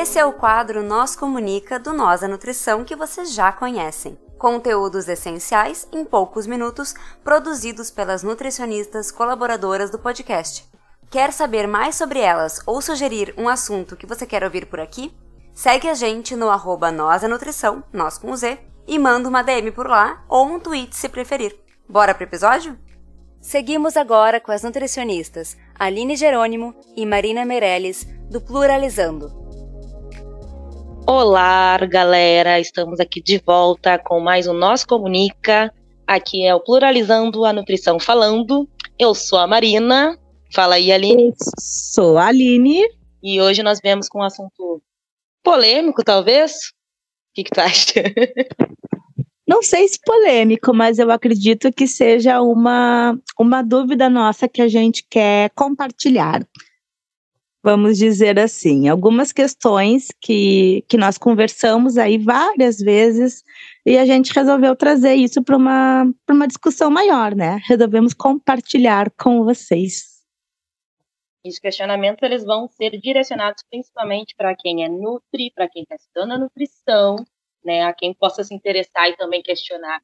Esse é o quadro Nós Comunica do Nós a Nutrição que vocês já conhecem. Conteúdos essenciais em poucos minutos, produzidos pelas nutricionistas colaboradoras do podcast. Quer saber mais sobre elas ou sugerir um assunto que você quer ouvir por aqui? Segue a gente no arroba Nós a Nutrição, nós com Z, e manda uma DM por lá ou um tweet se preferir. Bora pro episódio? Seguimos agora com as nutricionistas Aline Jerônimo e Marina Meirelles, do Pluralizando. Olá, galera! Estamos aqui de volta com mais um Nós Comunica. Aqui é o Pluralizando a Nutrição Falando. Eu sou a Marina. Fala aí, Aline. Eu sou a Aline. E hoje nós viemos com um assunto polêmico, talvez. O que, que tu acha? Não sei se polêmico, mas eu acredito que seja uma, uma dúvida nossa que a gente quer compartilhar vamos dizer assim, algumas questões que, que nós conversamos aí várias vezes e a gente resolveu trazer isso para uma, uma discussão maior, né? Resolvemos compartilhar com vocês. Os questionamentos eles vão ser direcionados principalmente para quem é nutri, para quem está estudando a nutrição, né? A quem possa se interessar e também questionar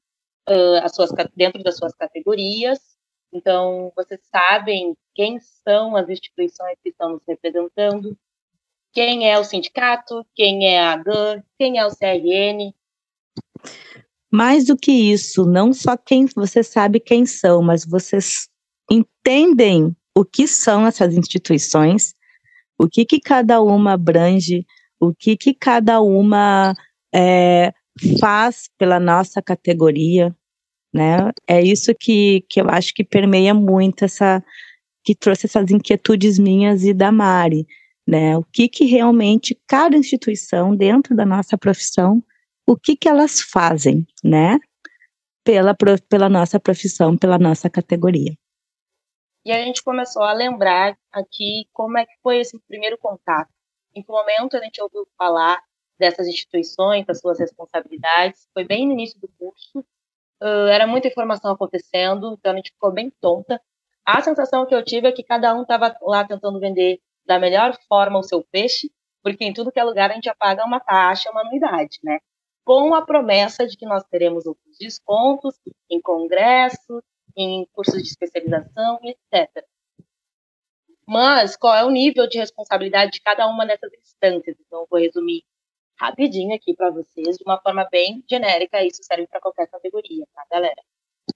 uh, as suas, dentro das suas categorias. Então, vocês sabem quem são as instituições que estão nos representando, quem é o sindicato, quem é a GAN, quem é o CRN. Mais do que isso, não só quem você sabe quem são, mas vocês entendem o que são essas instituições, o que, que cada uma abrange, o que, que cada uma é, faz pela nossa categoria, né? É isso que, que eu acho que permeia muito essa, que trouxe essas inquietudes minhas e da Mari, né? O que que realmente cada instituição dentro da nossa profissão, o que que elas fazem, né? Pela, pela nossa profissão, pela nossa categoria. E a gente começou a lembrar aqui como é que foi esse primeiro contato. Em que momento a gente ouviu falar dessas instituições, das suas responsabilidades? Foi bem no início do curso. Uh, era muita informação acontecendo, então a gente ficou bem tonta a sensação que eu tive é que cada um estava lá tentando vender da melhor forma o seu peixe, porque em tudo que é lugar a gente paga uma taxa, uma anuidade, né? Com a promessa de que nós teremos outros descontos em congressos, em cursos de especialização, etc. Mas qual é o nível de responsabilidade de cada uma dessas instâncias? Então, eu vou resumir rapidinho aqui para vocês, de uma forma bem genérica, isso serve para qualquer categoria, tá, galera?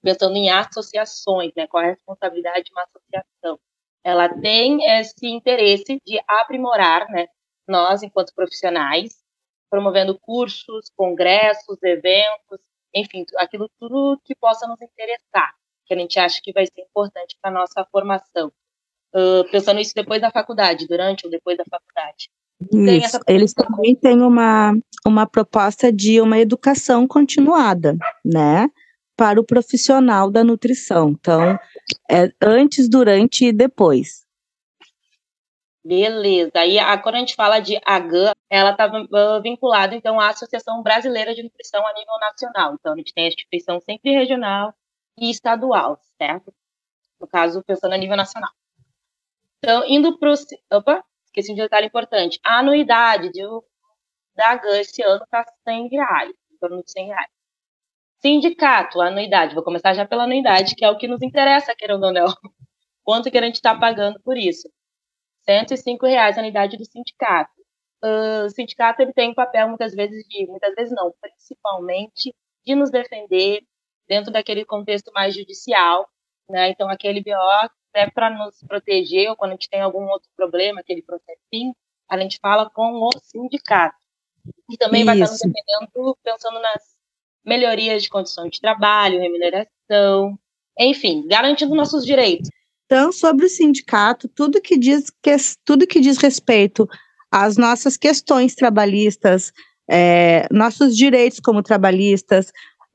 pensando em associações, né? Qual é a responsabilidade de uma associação? Ela tem esse interesse de aprimorar, né? Nós, enquanto profissionais, promovendo cursos, congressos, eventos, enfim, aquilo tudo que possa nos interessar, que a gente acha que vai ser importante para nossa formação. Uh, pensando isso depois da faculdade, durante ou depois da faculdade. Isso. Eles também têm uma, uma proposta de uma educação continuada, né? para o profissional da nutrição. Então, é antes, durante e depois. Beleza. Aí, a, quando a gente fala de AGAN, ela está uh, vinculada, então, à Associação Brasileira de Nutrição a nível nacional. Então, a gente tem a instituição sempre regional e estadual, certo? No caso, pensando a nível nacional. Então, indo para o... Opa, esqueci um detalhe importante. A anuidade de, da AGAN esse ano está 100 reais, em torno de 100 reais. Sindicato, anuidade. Vou começar já pela anuidade, que é o que nos interessa, querendo ou não. Quanto que a gente está pagando por isso? 105 reais a anuidade do sindicato. Uh, o sindicato ele tem um papel muitas vezes de, muitas vezes não, principalmente de nos defender dentro daquele contexto mais judicial, né? Então aquele BO é para nos proteger ou quando a gente tem algum outro problema, aquele processinho, a gente fala com o sindicato. E também Isso. vai estar nos defendendo pensando nas melhorias de condições de trabalho, remuneração, enfim, garantindo nossos direitos. Então, sobre o sindicato, tudo que diz, que, tudo que diz respeito às nossas questões trabalhistas, é, nossos direitos como trabalhistas,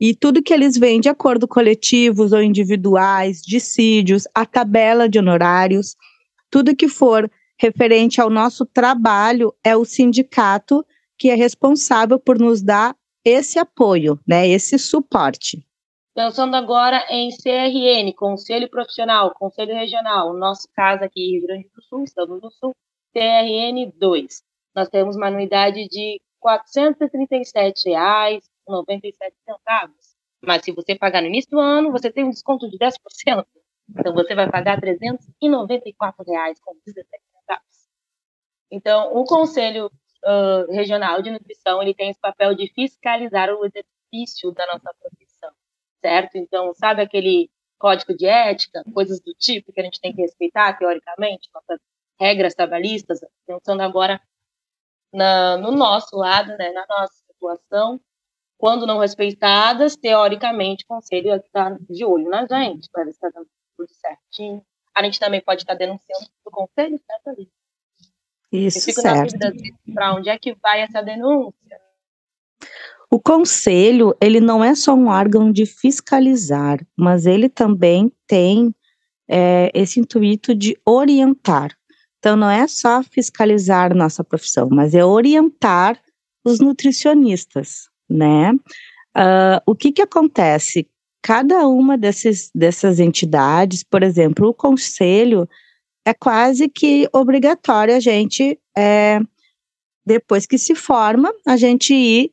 e tudo que eles veem de acordo coletivos ou individuais, dissídios, a tabela de honorários, tudo que for referente ao nosso trabalho é o sindicato que é responsável por nos dar esse apoio, né, esse suporte. Pensando agora em CRN, Conselho Profissional, Conselho Regional, no nosso caso aqui, Rio Grande do Sul, Estado do Sul, CRN 2. nós temos uma anuidade de R$ 437,97. Mas se você pagar no início do ano, você tem um desconto de 10%. Então você vai pagar R$ 394,17. Então, o Conselho uh, Regional de Nutrição ele tem esse papel de fiscalizar o exercício da nossa profissão, certo? Então, sabe aquele código de ética, coisas do tipo que a gente tem que respeitar teoricamente, nossas regras trabalhistas, pensando agora na, no nosso lado, né, na nossa situação, quando não respeitadas, teoricamente, o conselho está de olho na gente, para ver se está dando tudo certinho. A gente também pode estar denunciando o conselho, certo, ali. Isso, Eu fico certo. na dúvida para onde é que vai essa denúncia. O conselho, ele não é só um órgão de fiscalizar, mas ele também tem é, esse intuito de orientar. Então, não é só fiscalizar nossa profissão, mas é orientar os nutricionistas, né? Uh, o que que acontece? Cada uma desses, dessas entidades, por exemplo, o conselho, é quase que obrigatório a gente, é, depois que se forma, a gente ir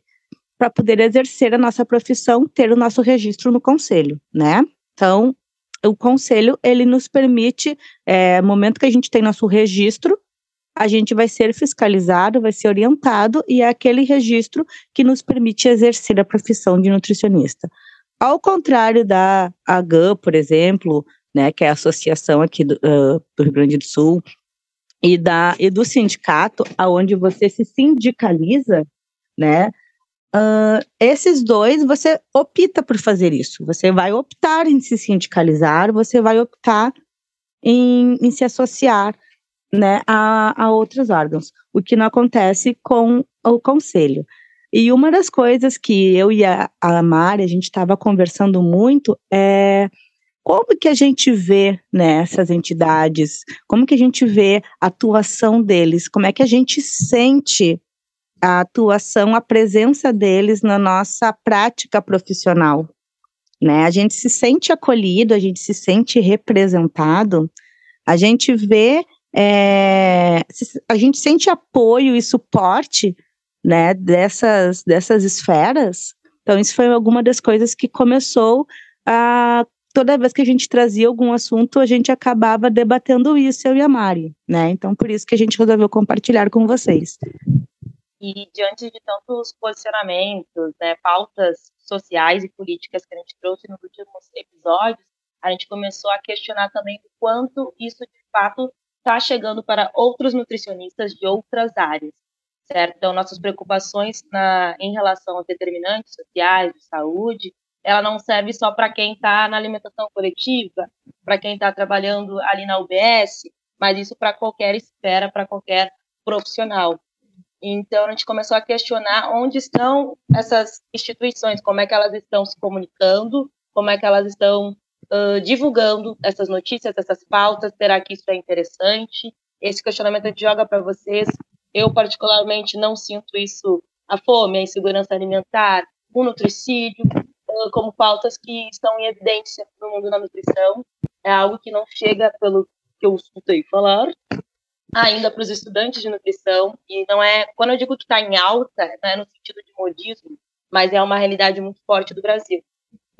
para poder exercer a nossa profissão, ter o nosso registro no conselho, né? Então, o conselho, ele nos permite, é, momento que a gente tem nosso registro, a gente vai ser fiscalizado, vai ser orientado, e é aquele registro que nos permite exercer a profissão de nutricionista. Ao contrário da AGAN, por exemplo, né, que é a associação aqui do, uh, do Rio Grande do Sul, e, da, e do sindicato, aonde você se sindicaliza, né, uh, esses dois, você opta por fazer isso. Você vai optar em se sindicalizar, você vai optar em, em se associar né, a, a outros órgãos, o que não acontece com o conselho. E uma das coisas que eu e a, a Mari, a gente estava conversando muito é como que a gente vê né, essas entidades, como que a gente vê a atuação deles, como é que a gente sente a atuação, a presença deles na nossa prática profissional. Né? A gente se sente acolhido, a gente se sente representado, a gente vê, é, a gente sente apoio e suporte né, dessas, dessas esferas. Então, isso foi alguma das coisas que começou a toda vez que a gente trazia algum assunto, a gente acabava debatendo isso, eu e a Mari, né? Então, por isso que a gente resolveu compartilhar com vocês. E diante de tantos posicionamentos, né, pautas sociais e políticas que a gente trouxe nos últimos episódios, a gente começou a questionar também o quanto isso de fato está chegando para outros nutricionistas de outras áreas, certo? Então, nossas preocupações na, em relação aos determinantes sociais, de saúde, ela não serve só para quem está na alimentação coletiva, para quem está trabalhando ali na UBS, mas isso para qualquer esfera, para qualquer profissional. Então, a gente começou a questionar onde estão essas instituições, como é que elas estão se comunicando, como é que elas estão uh, divulgando essas notícias, essas pautas, será que isso é interessante? Esse questionamento a joga para vocês. Eu, particularmente, não sinto isso, a fome, a insegurança alimentar, o nutricídio, como pautas que estão em evidência no mundo da nutrição. É algo que não chega, pelo que eu escutei falar, ainda para os estudantes de nutrição. E não é, quando eu digo que está em alta, não é no sentido de modismo, mas é uma realidade muito forte do Brasil.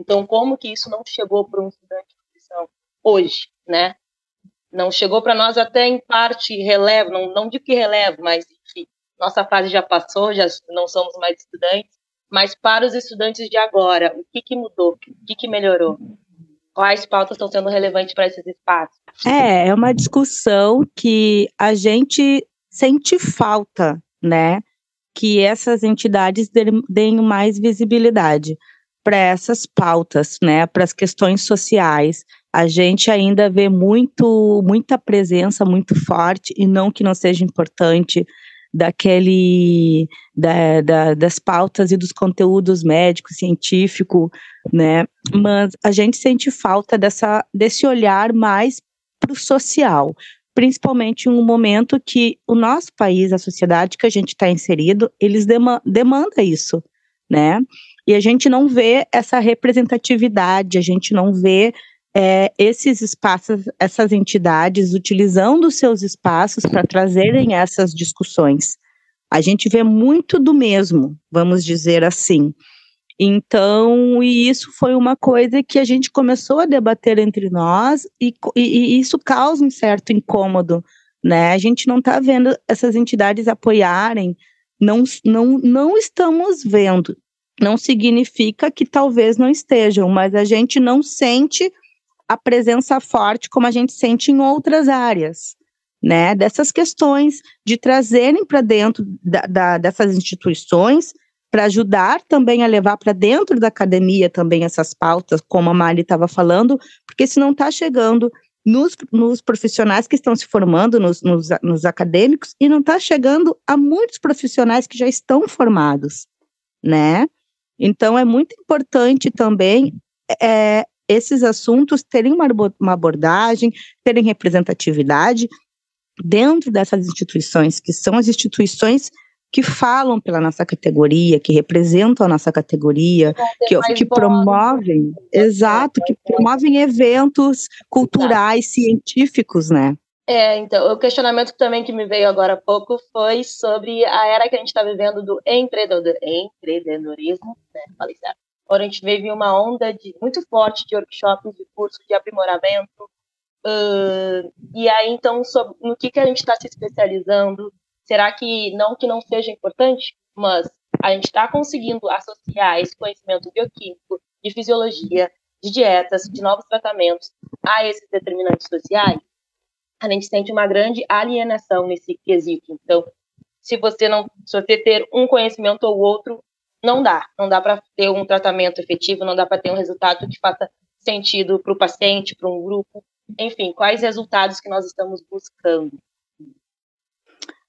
Então, como que isso não chegou para um estudante de nutrição hoje, né? Não chegou para nós até em parte relevo, não, não digo que relevo, mas enfim, nossa fase já passou, já não somos mais estudantes, mas para os estudantes de agora, o que, que mudou? O que, que melhorou? Quais pautas estão sendo relevantes para esses espaços? É, é uma discussão que a gente sente falta, né? Que essas entidades deem mais visibilidade para essas pautas, né? Para as questões sociais. A gente ainda vê muito, muita presença muito forte, e não que não seja importante, daquele da, da, das pautas e dos conteúdos médicos, científico, né? Mas a gente sente falta dessa, desse olhar mais para o social, principalmente em um momento que o nosso país, a sociedade que a gente está inserido, eles dema demanda isso, né? E a gente não vê essa representatividade, a gente não vê é, esses espaços, essas entidades utilizando seus espaços para trazerem essas discussões, A gente vê muito do mesmo, vamos dizer assim. Então, e isso foi uma coisa que a gente começou a debater entre nós, e, e, e isso causa um certo incômodo, né? A gente não está vendo essas entidades apoiarem, não, não, não estamos vendo. Não significa que talvez não estejam, mas a gente não sente a presença forte como a gente sente em outras áreas, né? Dessas questões de trazerem para dentro da, da, dessas instituições para ajudar também a levar para dentro da academia também essas pautas, como a Mari estava falando, porque se não está chegando nos, nos, profissionais que estão se formando, nos, nos, nos acadêmicos, e não está chegando a muitos profissionais que já estão formados, né? Então, é muito importante também é, esses assuntos terem uma, uma abordagem, terem representatividade dentro dessas instituições, que são as instituições que falam pela nossa categoria, que representam a nossa categoria, que, que promovem, exato, que promovem eventos culturais, científicos, né? É, então, o questionamento também que me veio agora há pouco foi sobre a era que a gente está vivendo do empreendedorismo, né? Falei certo. A gente vive uma onda de, muito forte de workshops, de cursos de aprimoramento. Uh, e aí, então, sobre, no que, que a gente está se especializando, Será que não que não seja importante, mas a gente está conseguindo associar esse conhecimento bioquímico, de fisiologia, de dietas, de novos tratamentos a esses determinantes sociais? A gente sente uma grande alienação nesse quesito. Então, se você não, se você ter um conhecimento ou outro, não dá. Não dá para ter um tratamento efetivo, não dá para ter um resultado que faça sentido para o paciente, para um grupo. Enfim, quais resultados que nós estamos buscando?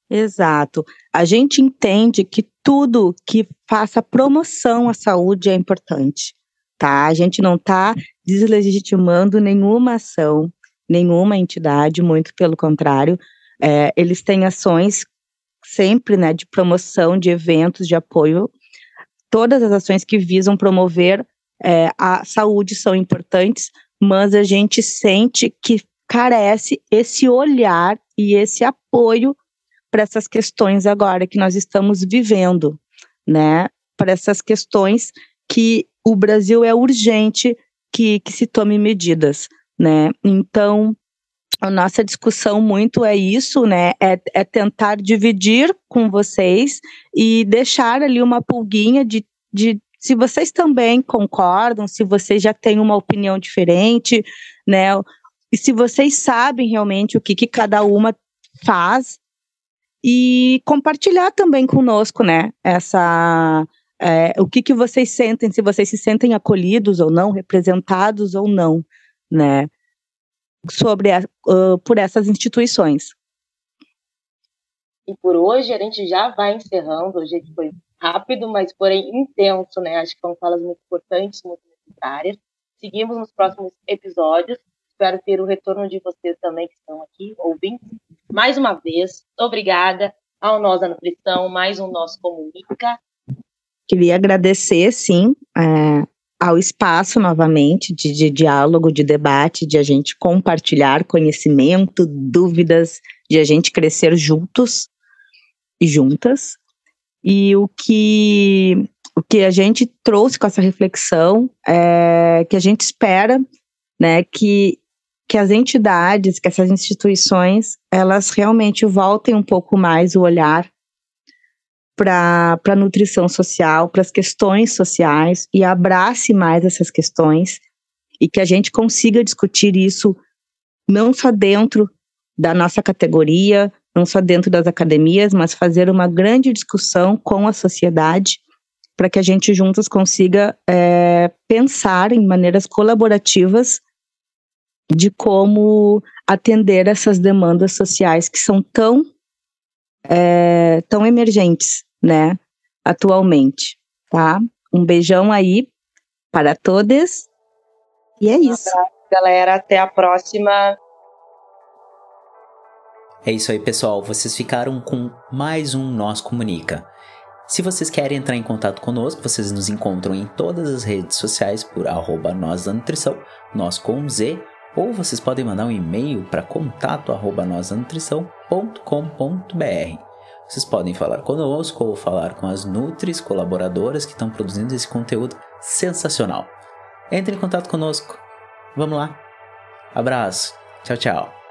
Exato. A gente entende que tudo que faça promoção à saúde é importante, tá? A gente não está deslegitimando nenhuma ação, nenhuma entidade, muito pelo contrário. É, eles têm ações sempre, né, de promoção, de eventos, de apoio. Todas as ações que visam promover é, a saúde são importantes, mas a gente sente que carece esse olhar e esse apoio para essas questões agora que nós estamos vivendo, né? Para essas questões que o Brasil é urgente que, que se tome medidas, né? Então, a nossa discussão muito é isso, né? É, é tentar dividir com vocês e deixar ali uma pulguinha de, de se vocês também concordam, se vocês já têm uma opinião diferente, né? E se vocês sabem realmente o que, que cada uma faz e compartilhar também conosco, né, essa é, o que que vocês sentem, se vocês se sentem acolhidos ou não, representados ou não, né, sobre a, uh, por essas instituições. E por hoje a gente já vai encerrando, hoje foi rápido, mas porém intenso, né? Acho que são falas muito importantes, muito necessárias. Seguimos nos próximos episódios. Espero ter o retorno de vocês também que estão aqui, ouvindo mais uma vez, obrigada ao Nós da Nutrição, mais um Nós Comunica. Queria agradecer, sim, é, ao espaço novamente de, de diálogo, de debate, de a gente compartilhar conhecimento, dúvidas, de a gente crescer juntos e juntas. E o que, o que a gente trouxe com essa reflexão é que a gente espera né, que que as entidades, que essas instituições, elas realmente voltem um pouco mais o olhar para a nutrição social, para as questões sociais e abrace mais essas questões e que a gente consiga discutir isso não só dentro da nossa categoria, não só dentro das academias, mas fazer uma grande discussão com a sociedade para que a gente juntos consiga é, pensar em maneiras colaborativas de como atender essas demandas sociais que são tão, é, tão emergentes, né, atualmente, tá? Um beijão aí para todas e é isso. Um abraço, galera, até a próxima. É isso aí, pessoal. Vocês ficaram com mais um Nós Comunica. Se vocês querem entrar em contato conosco, vocês nos encontram em todas as redes sociais por arroba nós da nutrição, nós com Z, ou vocês podem mandar um e-mail para contato@nosanutrição.com.br. vocês podem falar conosco ou falar com as Nutris colaboradoras que estão produzindo esse conteúdo sensacional. Entre em contato conosco. Vamos lá. Abraço. Tchau, tchau.